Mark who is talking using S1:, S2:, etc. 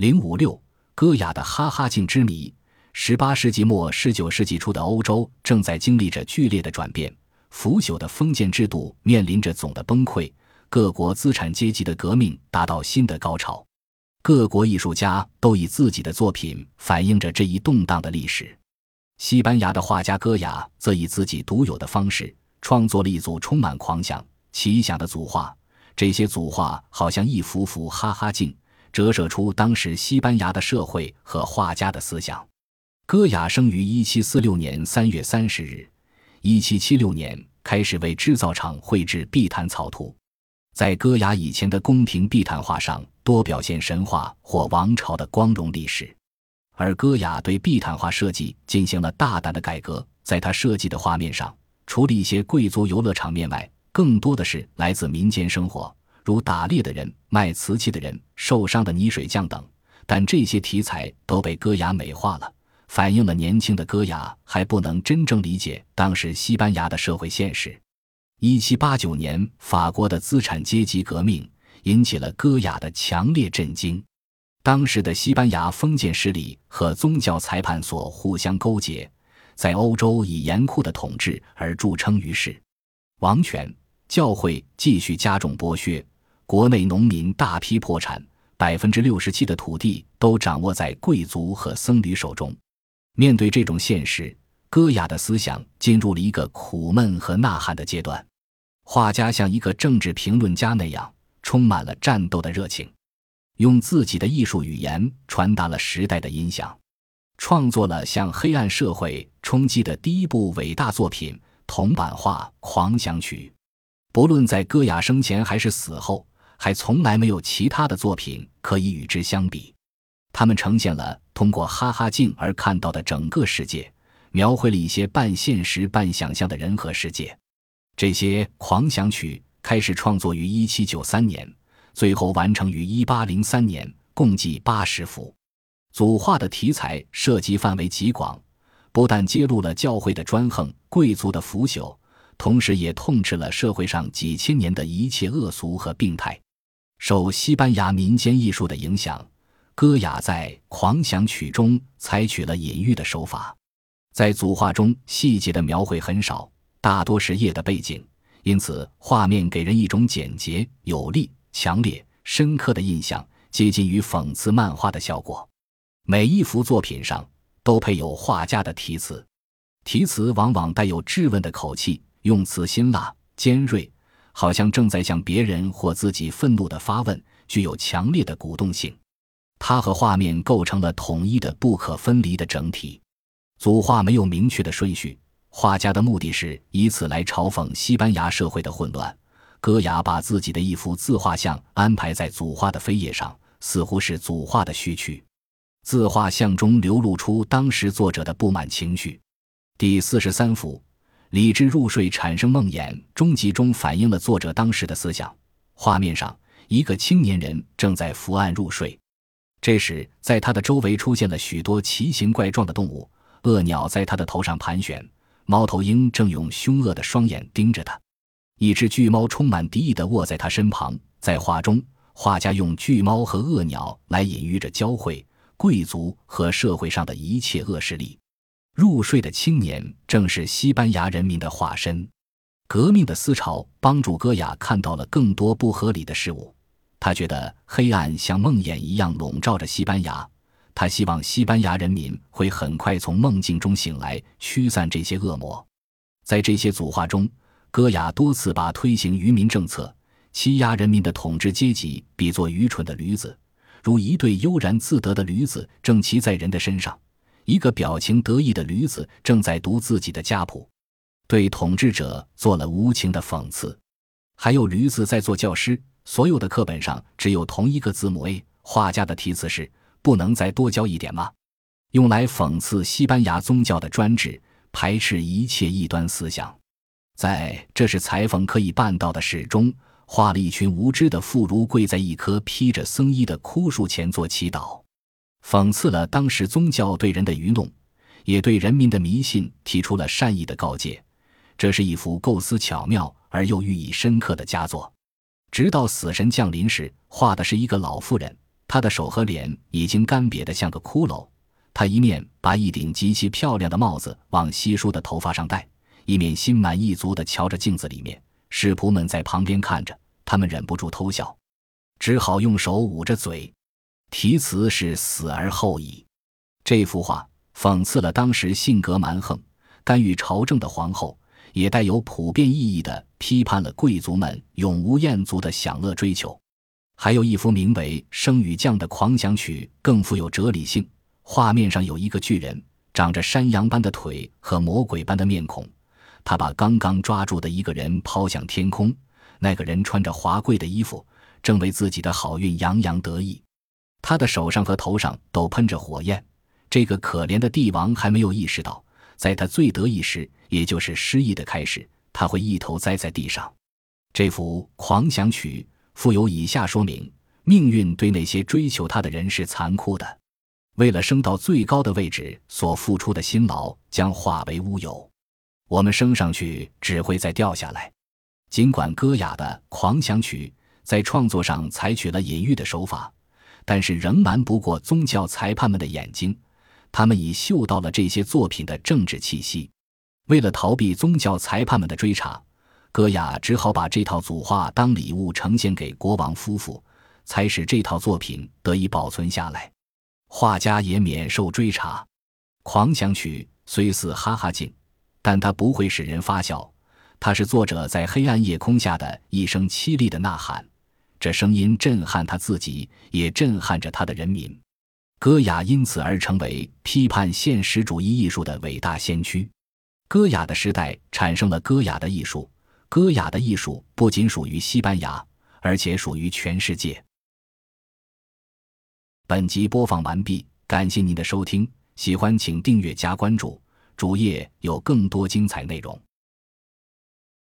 S1: 零五六，戈雅的哈哈镜之谜。十八世纪末、十九世纪初的欧洲正在经历着剧烈的转变，腐朽的封建制度面临着总的崩溃，各国资产阶级的革命达到新的高潮。各国艺术家都以自己的作品反映着这一动荡的历史。西班牙的画家戈雅则以自己独有的方式创作了一组充满狂想、奇想的组画。这些组画好像一幅幅哈哈镜，折射出当时西班牙的社会和画家的思想。戈雅生于1746年3月30日，1776年开始为制造厂绘制地毯草图。在戈雅以前的宫廷地毯画上，多表现神话或王朝的光荣历史，而戈雅对地毯画设计进行了大胆的改革。在他设计的画面上，除了一些贵族游乐场面外，更多的是来自民间生活，如打猎的人、卖瓷器的人、受伤的泥水匠等。但这些题材都被戈雅美化了，反映了年轻的戈雅还不能真正理解当时西班牙的社会现实。一七八九年，法国的资产阶级革命引起了戈雅的强烈震惊。当时的西班牙封建势力和宗教裁判所互相勾结，在欧洲以严酷的统治而著称于世。王权、教会继续加重剥削，国内农民大批破产，百分之六十七的土地都掌握在贵族和僧侣手中。面对这种现实，戈雅的思想进入了一个苦闷和呐喊的阶段。画家像一个政治评论家那样，充满了战斗的热情，用自己的艺术语言传达了时代的音响，创作了向黑暗社会冲击的第一部伟大作品——铜版画《狂想曲》。不论在戈雅生前还是死后，还从来没有其他的作品可以与之相比。他们呈现了通过哈哈镜而看到的整个世界，描绘了一些半现实半想象的人和世界。这些狂想曲开始创作于1793年，最后完成于1803年，共计八十幅。组画的题材涉及范围极广，不但揭露了教会的专横、贵族的腐朽，同时也痛斥了社会上几千年的一切恶俗和病态。受西班牙民间艺术的影响，戈雅在狂想曲中采取了隐喻的手法，在组画中细节的描绘很少。大多是夜的背景，因此画面给人一种简洁、有力、强烈、深刻的印象，接近于讽刺漫画的效果。每一幅作品上都配有画家的题词，题词往往带有质问的口气，用词辛辣、尖锐，好像正在向别人或自己愤怒的发问，具有强烈的鼓动性。它和画面构成了统一的、不可分离的整体。组画没有明确的顺序。画家的目的是以此来嘲讽西班牙社会的混乱。戈雅把自己的一幅自画像安排在组画的扉页上，似乎是组画的序曲。自画像中流露出当时作者的不满情绪。第四十三幅《理智入睡产生梦魇》终极中反映了作者当时的思想。画面上，一个青年人正在伏案入睡，这时在他的周围出现了许多奇形怪状的动物，恶鸟在他的头上盘旋。猫头鹰正用凶恶的双眼盯着他，一只巨猫充满敌意地卧在他身旁。在画中，画家用巨猫和恶鸟来隐喻着教会、贵族和社会上的一切恶势力。入睡的青年正是西班牙人民的化身。革命的思潮帮助戈雅看到了更多不合理的事物，他觉得黑暗像梦魇一样笼罩着西班牙。他希望西班牙人民会很快从梦境中醒来，驱散这些恶魔。在这些组画中，戈雅多次把推行愚民政策、欺压人民的统治阶级比作愚蠢的驴子，如一对悠然自得的驴子正骑在人的身上，一个表情得意的驴子正在读自己的家谱，对统治者做了无情的讽刺。还有驴子在做教师，所有的课本上只有同一个字母 A。画家的题词是。不能再多教一点吗？用来讽刺西班牙宗教的专制，排斥一切异端思想。在这是裁缝可以办到的事中，画了一群无知的妇孺跪在一棵披着僧衣的枯树前做祈祷，讽刺了当时宗教对人的愚弄，也对人民的迷信提出了善意的告诫。这是一幅构思巧妙而又寓意深刻的佳作。直到死神降临时，画的是一个老妇人。她的手和脸已经干瘪得像个骷髅。她一面把一顶极其漂亮的帽子往稀疏的头发上戴，一面心满意足地瞧着镜子里面。侍仆们在旁边看着，他们忍不住偷笑，只好用手捂着嘴。题词是“死而后已”。这幅画讽刺了当时性格蛮横、干预朝政的皇后，也带有普遍意义的批判了贵族们永无厌足的享乐追求。还有一幅名为《生与降》的狂想曲，更富有哲理性。画面上有一个巨人，长着山羊般的腿和魔鬼般的面孔，他把刚刚抓住的一个人抛向天空。那个人穿着华贵的衣服，正为自己的好运洋洋得意。他的手上和头上都喷着火焰。这个可怜的帝王还没有意识到，在他最得意时，也就是失意的开始，他会一头栽在地上。这幅狂想曲附有以下说明：命运对那些追求他的人是残酷的。为了升到最高的位置，所付出的辛劳将化为乌有。我们升上去，只会再掉下来。尽管歌雅的狂想曲在创作上采取了隐喻的手法，但是仍瞒不过宗教裁判们的眼睛。他们已嗅到了这些作品的政治气息。为了逃避宗教裁判们的追查，戈雅只好把这套组画当礼物呈现给国王夫妇，才使这套作品得以保存下来。画家也免受追查。狂想曲虽似哈哈镜，但它不会使人发笑。它是作者在黑暗夜空下的一声凄厉的呐喊，这声音震撼他自己，也震撼着他的人民。歌雅因此而成为批判现实主义艺术的伟大先驱。歌雅的时代产生了歌雅的艺术。歌雅的艺术不仅属于西班牙，而且属于全世界。本集播放完毕，感谢您的收听，喜欢请订阅加关注，主页有更多精彩内容。